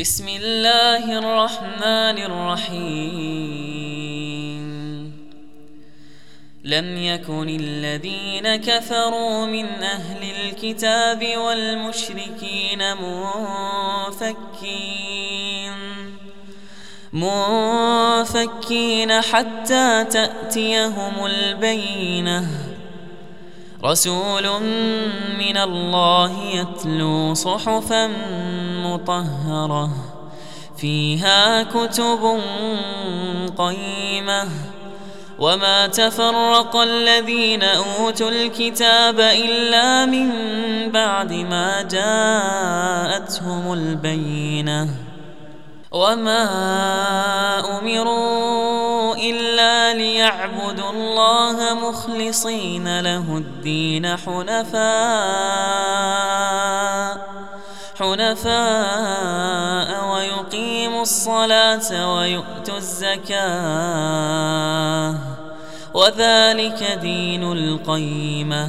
بسم الله الرحمن الرحيم. لم يكن الذين كفروا من أهل الكتاب والمشركين منفكين منفكين حتى تأتيهم البينة. رسول من الله يتلو صحفا مطهرة فيها كتب قيمة. وما تفرق الذين أوتوا الكتاب إلا من بعد ما جاءتهم البينة. وما أمروا إلا ليعبدوا الله مخلصين له الدين حنفاء حنفاء ويقيموا الصلاة ويؤتوا الزكاة. وذلك دين القيمة.